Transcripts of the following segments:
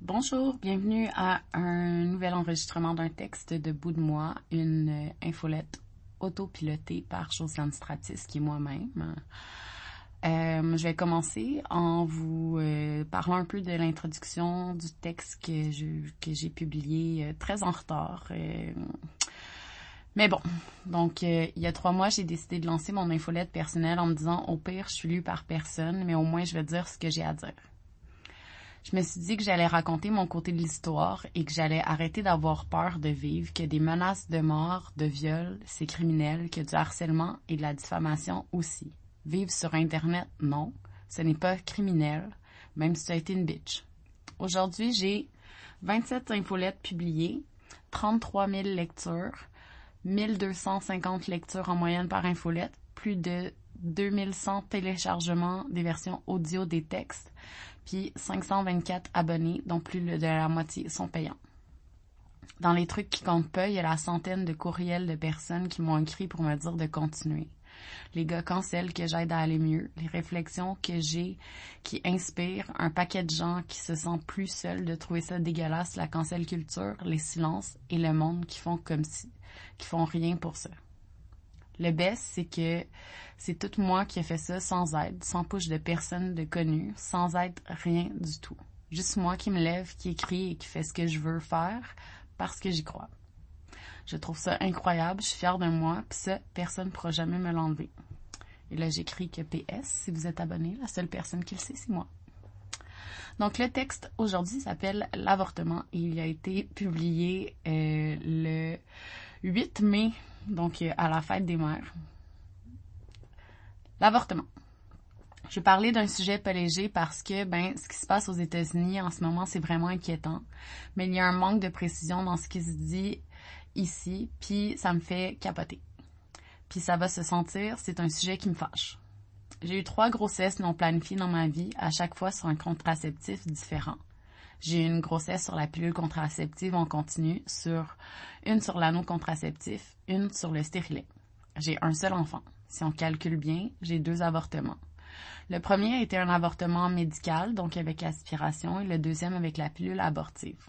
Bonjour, bienvenue à un nouvel enregistrement d'un texte de bout de moi, une euh, infolette autopilotée par Josiane Stratis, qui est moi-même. Euh, je vais commencer en vous euh, parlant un peu de l'introduction du texte que j'ai publié très en retard. Mais bon, donc il y a trois mois, j'ai décidé de lancer mon infolette personnelle en me disant au pire, je suis lue par personne, mais au moins je vais dire ce que j'ai à dire. Je me suis dit que j'allais raconter mon côté de l'histoire et que j'allais arrêter d'avoir peur de vivre, que des menaces de mort, de viol, c'est criminel, que du harcèlement et de la diffamation aussi. Vivre sur Internet, non. Ce n'est pas criminel, même si tu as été une bitch. Aujourd'hui, j'ai 27 infolettes publiées, 33 000 lectures, 1250 lectures en moyenne par infolette, plus de 2100 téléchargements des versions audio des textes, puis 524 abonnés, dont plus de la moitié sont payants. Dans les trucs qui comptent pas, il y a la centaine de courriels de personnes qui m'ont écrit pour me dire de continuer. Les gars cancellent que j'aide à aller mieux, les réflexions que j'ai qui inspirent un paquet de gens qui se sentent plus seuls de trouver ça dégueulasse, la cancel culture, les silences et le monde qui font comme si, qui font rien pour ça. Le best, c'est que c'est tout moi qui ai fait ça sans aide, sans push de personne de connu, sans aide rien du tout. Juste moi qui me lève, qui écrit et qui fait ce que je veux faire parce que j'y crois. Je trouve ça incroyable, je suis fière de moi, puis ça, personne ne pourra jamais me l'enlever. Et là, j'écris que PS, si vous êtes abonné, la seule personne qui le sait, c'est moi. Donc, le texte aujourd'hui s'appelle L'avortement et il a été publié euh, le 8 mai, donc euh, à la fête des mères. L'avortement. Je vais parler d'un sujet pas léger parce que ben ce qui se passe aux États-Unis en ce moment c'est vraiment inquiétant, mais il y a un manque de précision dans ce qui se dit ici, puis ça me fait capoter. Puis ça va se sentir, c'est un sujet qui me fâche. J'ai eu trois grossesses non planifiées dans ma vie, à chaque fois sur un contraceptif différent. J'ai une grossesse sur la pilule contraceptive en continu, sur une sur l'anneau contraceptif, une sur le stérilet. J'ai un seul enfant. Si on calcule bien, j'ai deux avortements. Le premier a été un avortement médical, donc avec aspiration, et le deuxième avec la pilule abortive.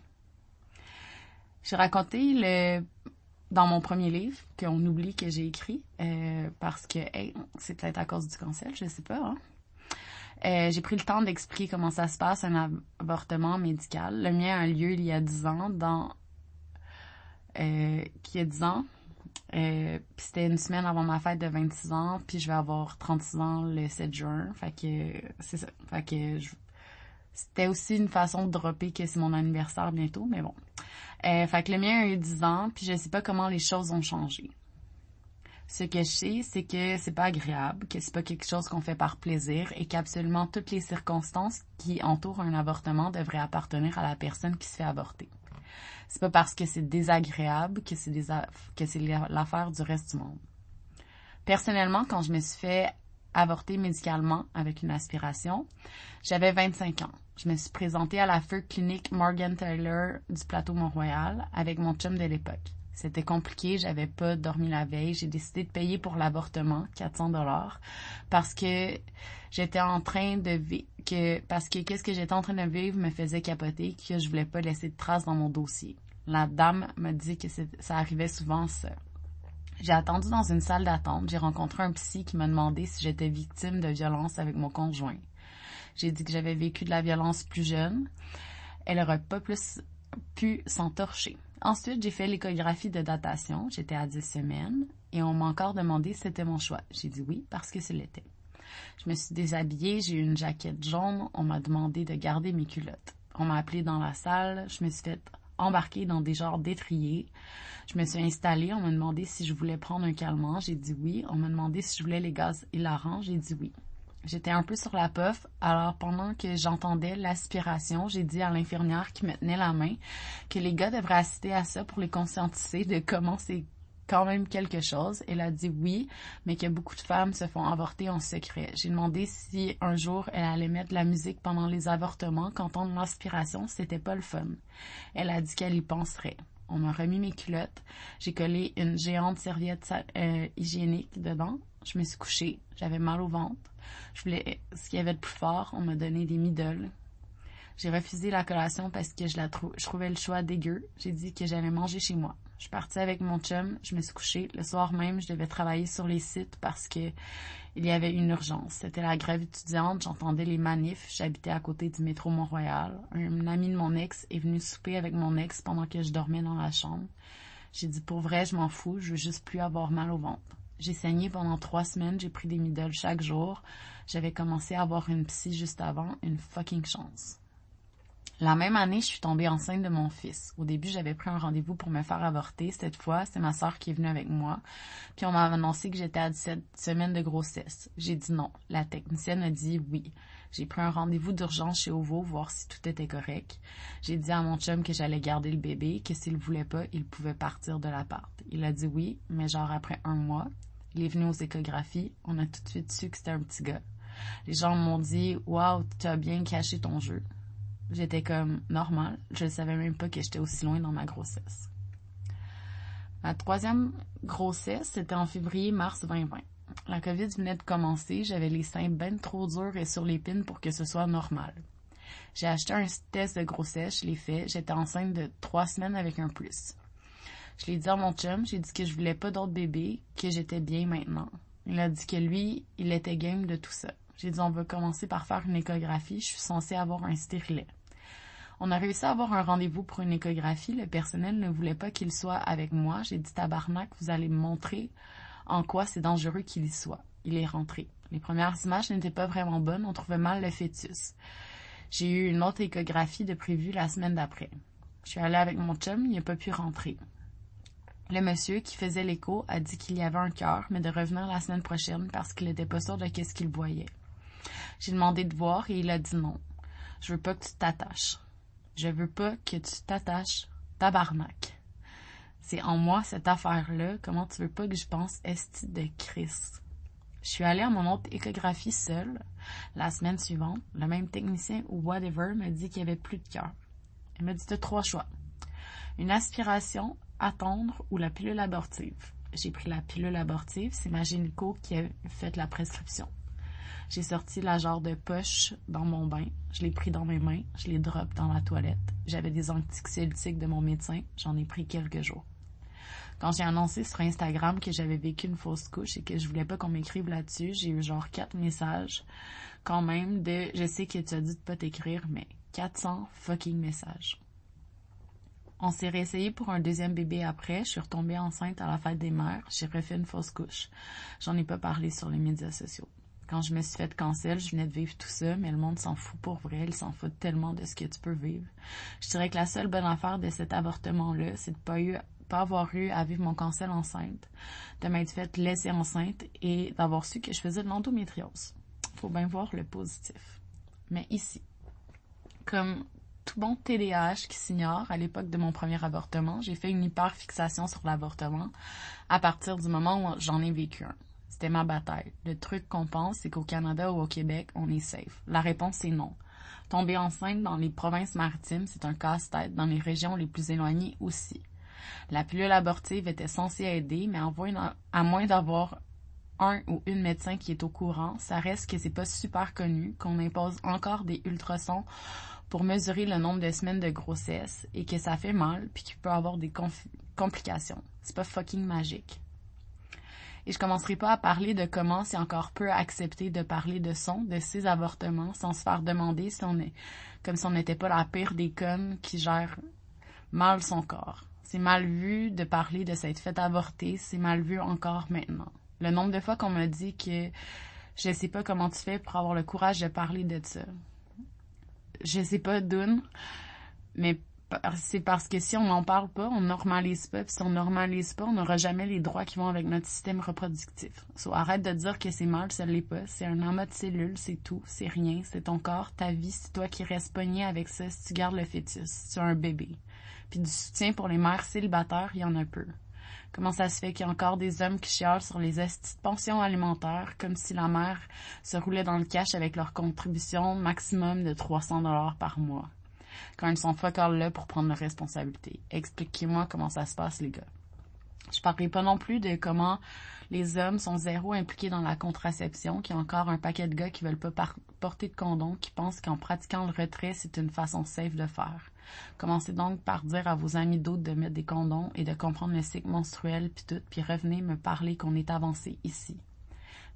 J'ai raconté le dans mon premier livre qu'on oublie que j'ai écrit euh, parce que hey, c'est peut-être à cause du cancer, je sais pas. Hein? Euh, j'ai pris le temps d'expliquer comment ça se passe un avortement médical. Le mien a lieu il y a 10 ans dans euh, qui a 10 ans? Euh, c'était une semaine avant ma fête de 26 ans, puis je vais avoir 36 ans le 7 juin. Fait que c'est ça. Fait que je... c'était aussi une façon de dropper que c'est mon anniversaire bientôt, mais bon. Euh, fait que le mien a eu 10 ans, puis je sais pas comment les choses ont changé. Ce que je sais, c'est que c'est pas agréable, que c'est pas quelque chose qu'on fait par plaisir et qu'absolument toutes les circonstances qui entourent un avortement devraient appartenir à la personne qui se fait avorter. C'est pas parce que c'est désagréable que c'est que c'est l'affaire du reste du monde. Personnellement, quand je me suis fait avorter médicalement avec une aspiration, j'avais 25 ans. Je me suis présentée à la feu clinique Morgan Taylor du plateau Mont-Royal avec mon chum de l'époque. C'était compliqué, j'avais pas dormi la veille, j'ai décidé de payer pour l'avortement, 400 dollars, parce que j'étais en train de vivre, que, parce que qu'est-ce que j'étais en train de vivre me faisait capoter, que je voulais pas laisser de traces dans mon dossier. La dame m'a dit que ça arrivait souvent ça. J'ai attendu dans une salle d'attente, j'ai rencontré un psy qui m'a demandé si j'étais victime de violence avec mon conjoint. J'ai dit que j'avais vécu de la violence plus jeune. Elle aurait pas plus pu s'entorcher. Ensuite, j'ai fait l'échographie de datation. J'étais à 10 semaines et on m'a encore demandé si c'était mon choix. J'ai dit oui parce que c'est l'été. Je me suis déshabillée, j'ai eu une jaquette jaune. On m'a demandé de garder mes culottes. On m'a appelé dans la salle. Je me suis fait embarquer dans des genres d'étriers. Je me suis installée. On m'a demandé si je voulais prendre un calmant. J'ai dit oui. On m'a demandé si je voulais les gaz hilarants. J'ai dit oui. J'étais un peu sur la puff, alors pendant que j'entendais l'aspiration, j'ai dit à l'infirmière qui me tenait la main que les gars devraient assister à ça pour les conscientiser de comment c'est quand même quelque chose. Elle a dit oui, mais que beaucoup de femmes se font avorter en secret. J'ai demandé si un jour elle allait mettre de la musique pendant les avortements, qu'entendre l'aspiration, c'était pas le fun. Elle a dit qu'elle y penserait. On m'a remis mes culottes. J'ai collé une géante serviette euh, hygiénique dedans. Je me suis couchée. J'avais mal au ventre. Je voulais ce qu'il y avait de plus fort. On m'a donné des middles. J'ai refusé la collation parce que je la je trouvais le choix dégueu. J'ai dit que j'allais manger chez moi. Je suis partie avec mon chum, je me suis couchée. Le soir même, je devais travailler sur les sites parce que il y avait une urgence. C'était la grève étudiante, j'entendais les manifs, j'habitais à côté du métro Mont-Royal. Un ami de mon ex est venu souper avec mon ex pendant que je dormais dans la chambre. J'ai dit pour vrai, je m'en fous, je veux juste plus avoir mal au ventre. J'ai saigné pendant trois semaines, j'ai pris des midoles chaque jour. J'avais commencé à avoir une psy juste avant, une fucking chance. La même année, je suis tombée enceinte de mon fils. Au début, j'avais pris un rendez-vous pour me faire avorter. Cette fois, c'est ma soeur qui est venue avec moi. Puis on m'a annoncé que j'étais à 17 semaines de grossesse. J'ai dit non. La technicienne a dit oui. J'ai pris un rendez-vous d'urgence chez Ovo, voir si tout était correct. J'ai dit à mon chum que j'allais garder le bébé, que s'il voulait pas, il pouvait partir de l'appart. Il a dit oui, mais genre après un mois. Il est venu aux échographies. On a tout de suite su que c'était un petit gars. Les gens m'ont dit, waouh, tu as bien caché ton jeu. J'étais comme normal. Je ne savais même pas que j'étais aussi loin dans ma grossesse. Ma troisième grossesse, c'était en février-mars 2020. La COVID venait de commencer, j'avais les seins ben trop durs et sur l'épine pour que ce soit normal. J'ai acheté un test de grossesse, je l'ai fait, j'étais enceinte de trois semaines avec un plus. Je l'ai dit à mon chum, j'ai dit que je voulais pas d'autres bébés, que j'étais bien maintenant. Il a dit que lui, il était game de tout ça. J'ai dit on va commencer par faire une échographie, je suis censée avoir un stérilet. On a réussi à avoir un rendez-vous pour une échographie. Le personnel ne voulait pas qu'il soit avec moi. J'ai dit tabarnak, vous allez me montrer en quoi c'est dangereux qu'il y soit. Il est rentré. Les premières images n'étaient pas vraiment bonnes. On trouvait mal le fœtus. J'ai eu une autre échographie de prévue la semaine d'après. Je suis allée avec mon chum, il n'a pas pu rentrer. Le monsieur qui faisait l'écho a dit qu'il y avait un cœur, mais de revenir la semaine prochaine parce qu'il n'était pas sûr de qu'est-ce qu'il voyait. J'ai demandé de voir et il a dit non. Je veux pas que tu t'attaches. Je veux pas que tu t'attaches tabarnak. C'est en moi cette affaire-là. Comment tu veux pas que je pense esti de Christ? Je suis allée à mon autre échographie seule. La semaine suivante, le même technicien ou whatever m'a dit qu'il y avait plus de cœur. Il m'a dit de trois choix. Une aspiration, attendre ou la pilule abortive. J'ai pris la pilule abortive, c'est ma gynéco qui a fait la prescription. J'ai sorti la genre de poche dans mon bain. Je l'ai pris dans mes mains. Je l'ai drop dans la toilette. J'avais des anxiolytiques de mon médecin. J'en ai pris quelques jours. Quand j'ai annoncé sur Instagram que j'avais vécu une fausse couche et que je voulais pas qu'on m'écrive là-dessus, j'ai eu genre quatre messages quand même de je sais que tu as dit de pas t'écrire, mais 400 fucking messages. On s'est réessayé pour un deuxième bébé après. Je suis retombée enceinte à la fête des mères. J'ai refait une fausse couche. J'en ai pas parlé sur les médias sociaux. Quand je me suis fait cancel, je venais de vivre tout ça, mais le monde s'en fout pour vrai. Il s'en fout tellement de ce que tu peux vivre. Je dirais que la seule bonne affaire de cet avortement-là, c'est de pas pas avoir eu à vivre mon cancel enceinte, de m'être fait laisser enceinte et d'avoir su que je faisais de l'endométriose. Faut bien voir le positif. Mais ici, comme tout bon TDAH qui s'ignore, à l'époque de mon premier avortement, j'ai fait une hyperfixation sur l'avortement à partir du moment où j'en ai vécu un. C'était ma bataille. Le truc qu'on pense, c'est qu'au Canada ou au Québec, on est safe. La réponse est non. Tomber enceinte dans les provinces maritimes, c'est un casse-tête. Dans les régions les plus éloignées aussi. La pilule abortive était censée aider, mais à moins d'avoir un ou une médecin qui est au courant, ça reste que c'est pas super connu, qu'on impose encore des ultrasons pour mesurer le nombre de semaines de grossesse et que ça fait mal puis qu'il peut avoir des complications. C'est pas fucking magique. Et je commencerai pas à parler de comment c'est encore peu accepté de parler de son, de ses avortements, sans se faire demander si on est, comme si on n'était pas la pire des connes qui gèrent mal son corps. C'est mal vu de parler de cette fête avorter, c'est mal vu encore maintenant. Le nombre de fois qu'on me dit que je sais pas comment tu fais pour avoir le courage de parler de ça. Je sais pas d'où, mais c'est parce que si on n'en parle pas, on normalise pas, puis si on normalise pas, on n'aura jamais les droits qui vont avec notre système reproductif. So, arrête de dire que c'est mal, ça l'est pas. C'est un amas de cellules, c'est tout, c'est rien, c'est ton corps, ta vie, c'est toi qui restes pogné avec ça si tu gardes le fœtus, si tu as un bébé. Puis du soutien pour les mères célibataires, il y en a peu. Comment ça se fait qu'il y a encore des hommes qui chialent sur les pensions alimentaires comme si la mère se roulait dans le cash avec leur contribution maximum de 300 dollars par mois? Quand ils sont fuck là pour prendre leurs responsabilités. Expliquez-moi comment ça se passe, les gars. Je parlerai pas non plus de comment les hommes sont zéro impliqués dans la contraception, qu'il y a encore un paquet de gars qui veulent pas porter de condom, qui pensent qu'en pratiquant le retrait, c'est une façon safe de faire. Commencez donc par dire à vos amis d'autres de mettre des condoms et de comprendre le cycle menstruel puis tout, puis revenez me parler qu'on est avancé ici.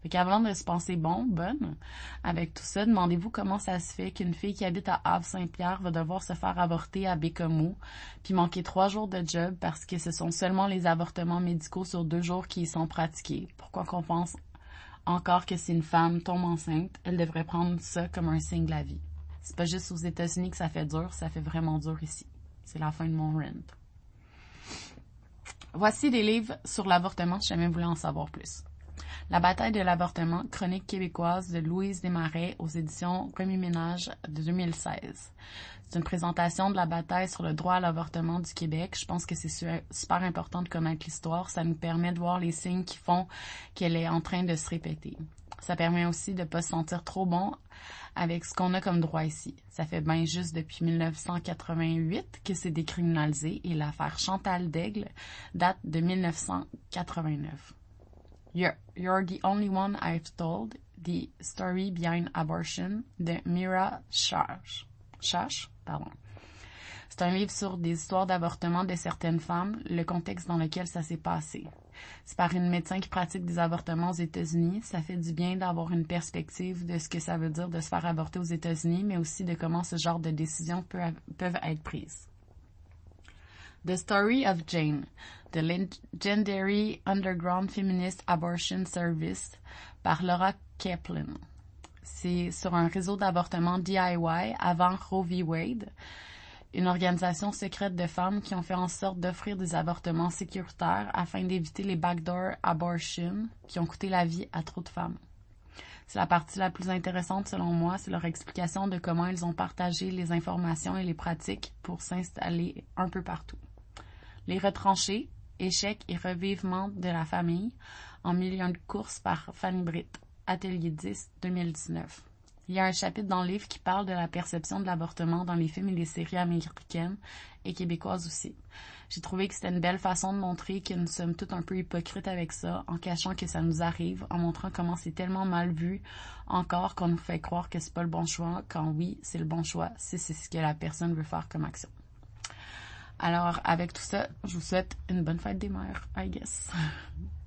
Fait qu'avant de se penser bon, bonne, avec tout ça, demandez-vous comment ça se fait qu'une fille qui habite à Havre-Saint-Pierre va devoir se faire avorter à Bécomo, puis manquer trois jours de job parce que ce sont seulement les avortements médicaux sur deux jours qui y sont pratiqués. Pourquoi qu'on pense encore que si une femme tombe enceinte, elle devrait prendre ça comme un signe de la vie? C'est pas juste aux États-Unis que ça fait dur, ça fait vraiment dur ici. C'est la fin de mon rent. Voici des livres sur l'avortement si jamais vous voulez en savoir plus. La bataille de l'avortement, chronique québécoise de Louise Desmarais aux éditions Premier Ménage de 2016. C'est une présentation de la bataille sur le droit à l'avortement du Québec. Je pense que c'est super important de connaître l'histoire. Ça nous permet de voir les signes qui font qu'elle est en train de se répéter. Ça permet aussi de ne pas se sentir trop bon avec ce qu'on a comme droit ici. Ça fait bien juste depuis 1988 que c'est décriminalisé et l'affaire Chantal Daigle date de 1989. You're, you're the only one I've told. The Story Behind Abortion de Mira Shash. Shash, pardon. C'est un livre sur des histoires d'avortement de certaines femmes, le contexte dans lequel ça s'est passé. C'est par une médecin qui pratique des avortements aux États-Unis. Ça fait du bien d'avoir une perspective de ce que ça veut dire de se faire avorter aux États-Unis, mais aussi de comment ce genre de décisions peuvent être prises. The Story of Jane, The Legendary Underground Feminist Abortion Service par Laura Kaplan. C'est sur un réseau d'avortement DIY avant Roe v. Wade, une organisation secrète de femmes qui ont fait en sorte d'offrir des avortements sécuritaires afin d'éviter les backdoor abortions qui ont coûté la vie à trop de femmes. C'est la partie la plus intéressante selon moi, c'est leur explication de comment ils ont partagé les informations et les pratiques pour s'installer un peu partout. Les retranchés, échecs et revivement de la famille en millions de courses par Fanny Britt, Atelier 10, 2019. Il y a un chapitre dans le livre qui parle de la perception de l'avortement dans les films et les séries américaines et québécoises aussi. J'ai trouvé que c'était une belle façon de montrer que nous sommes tous un peu hypocrites avec ça, en cachant que ça nous arrive, en montrant comment c'est tellement mal vu encore qu'on nous fait croire que c'est pas le bon choix, quand oui, c'est le bon choix, si c'est ce que la personne veut faire comme action. Alors, avec tout ça, je vous souhaite une bonne fête des mères, I guess.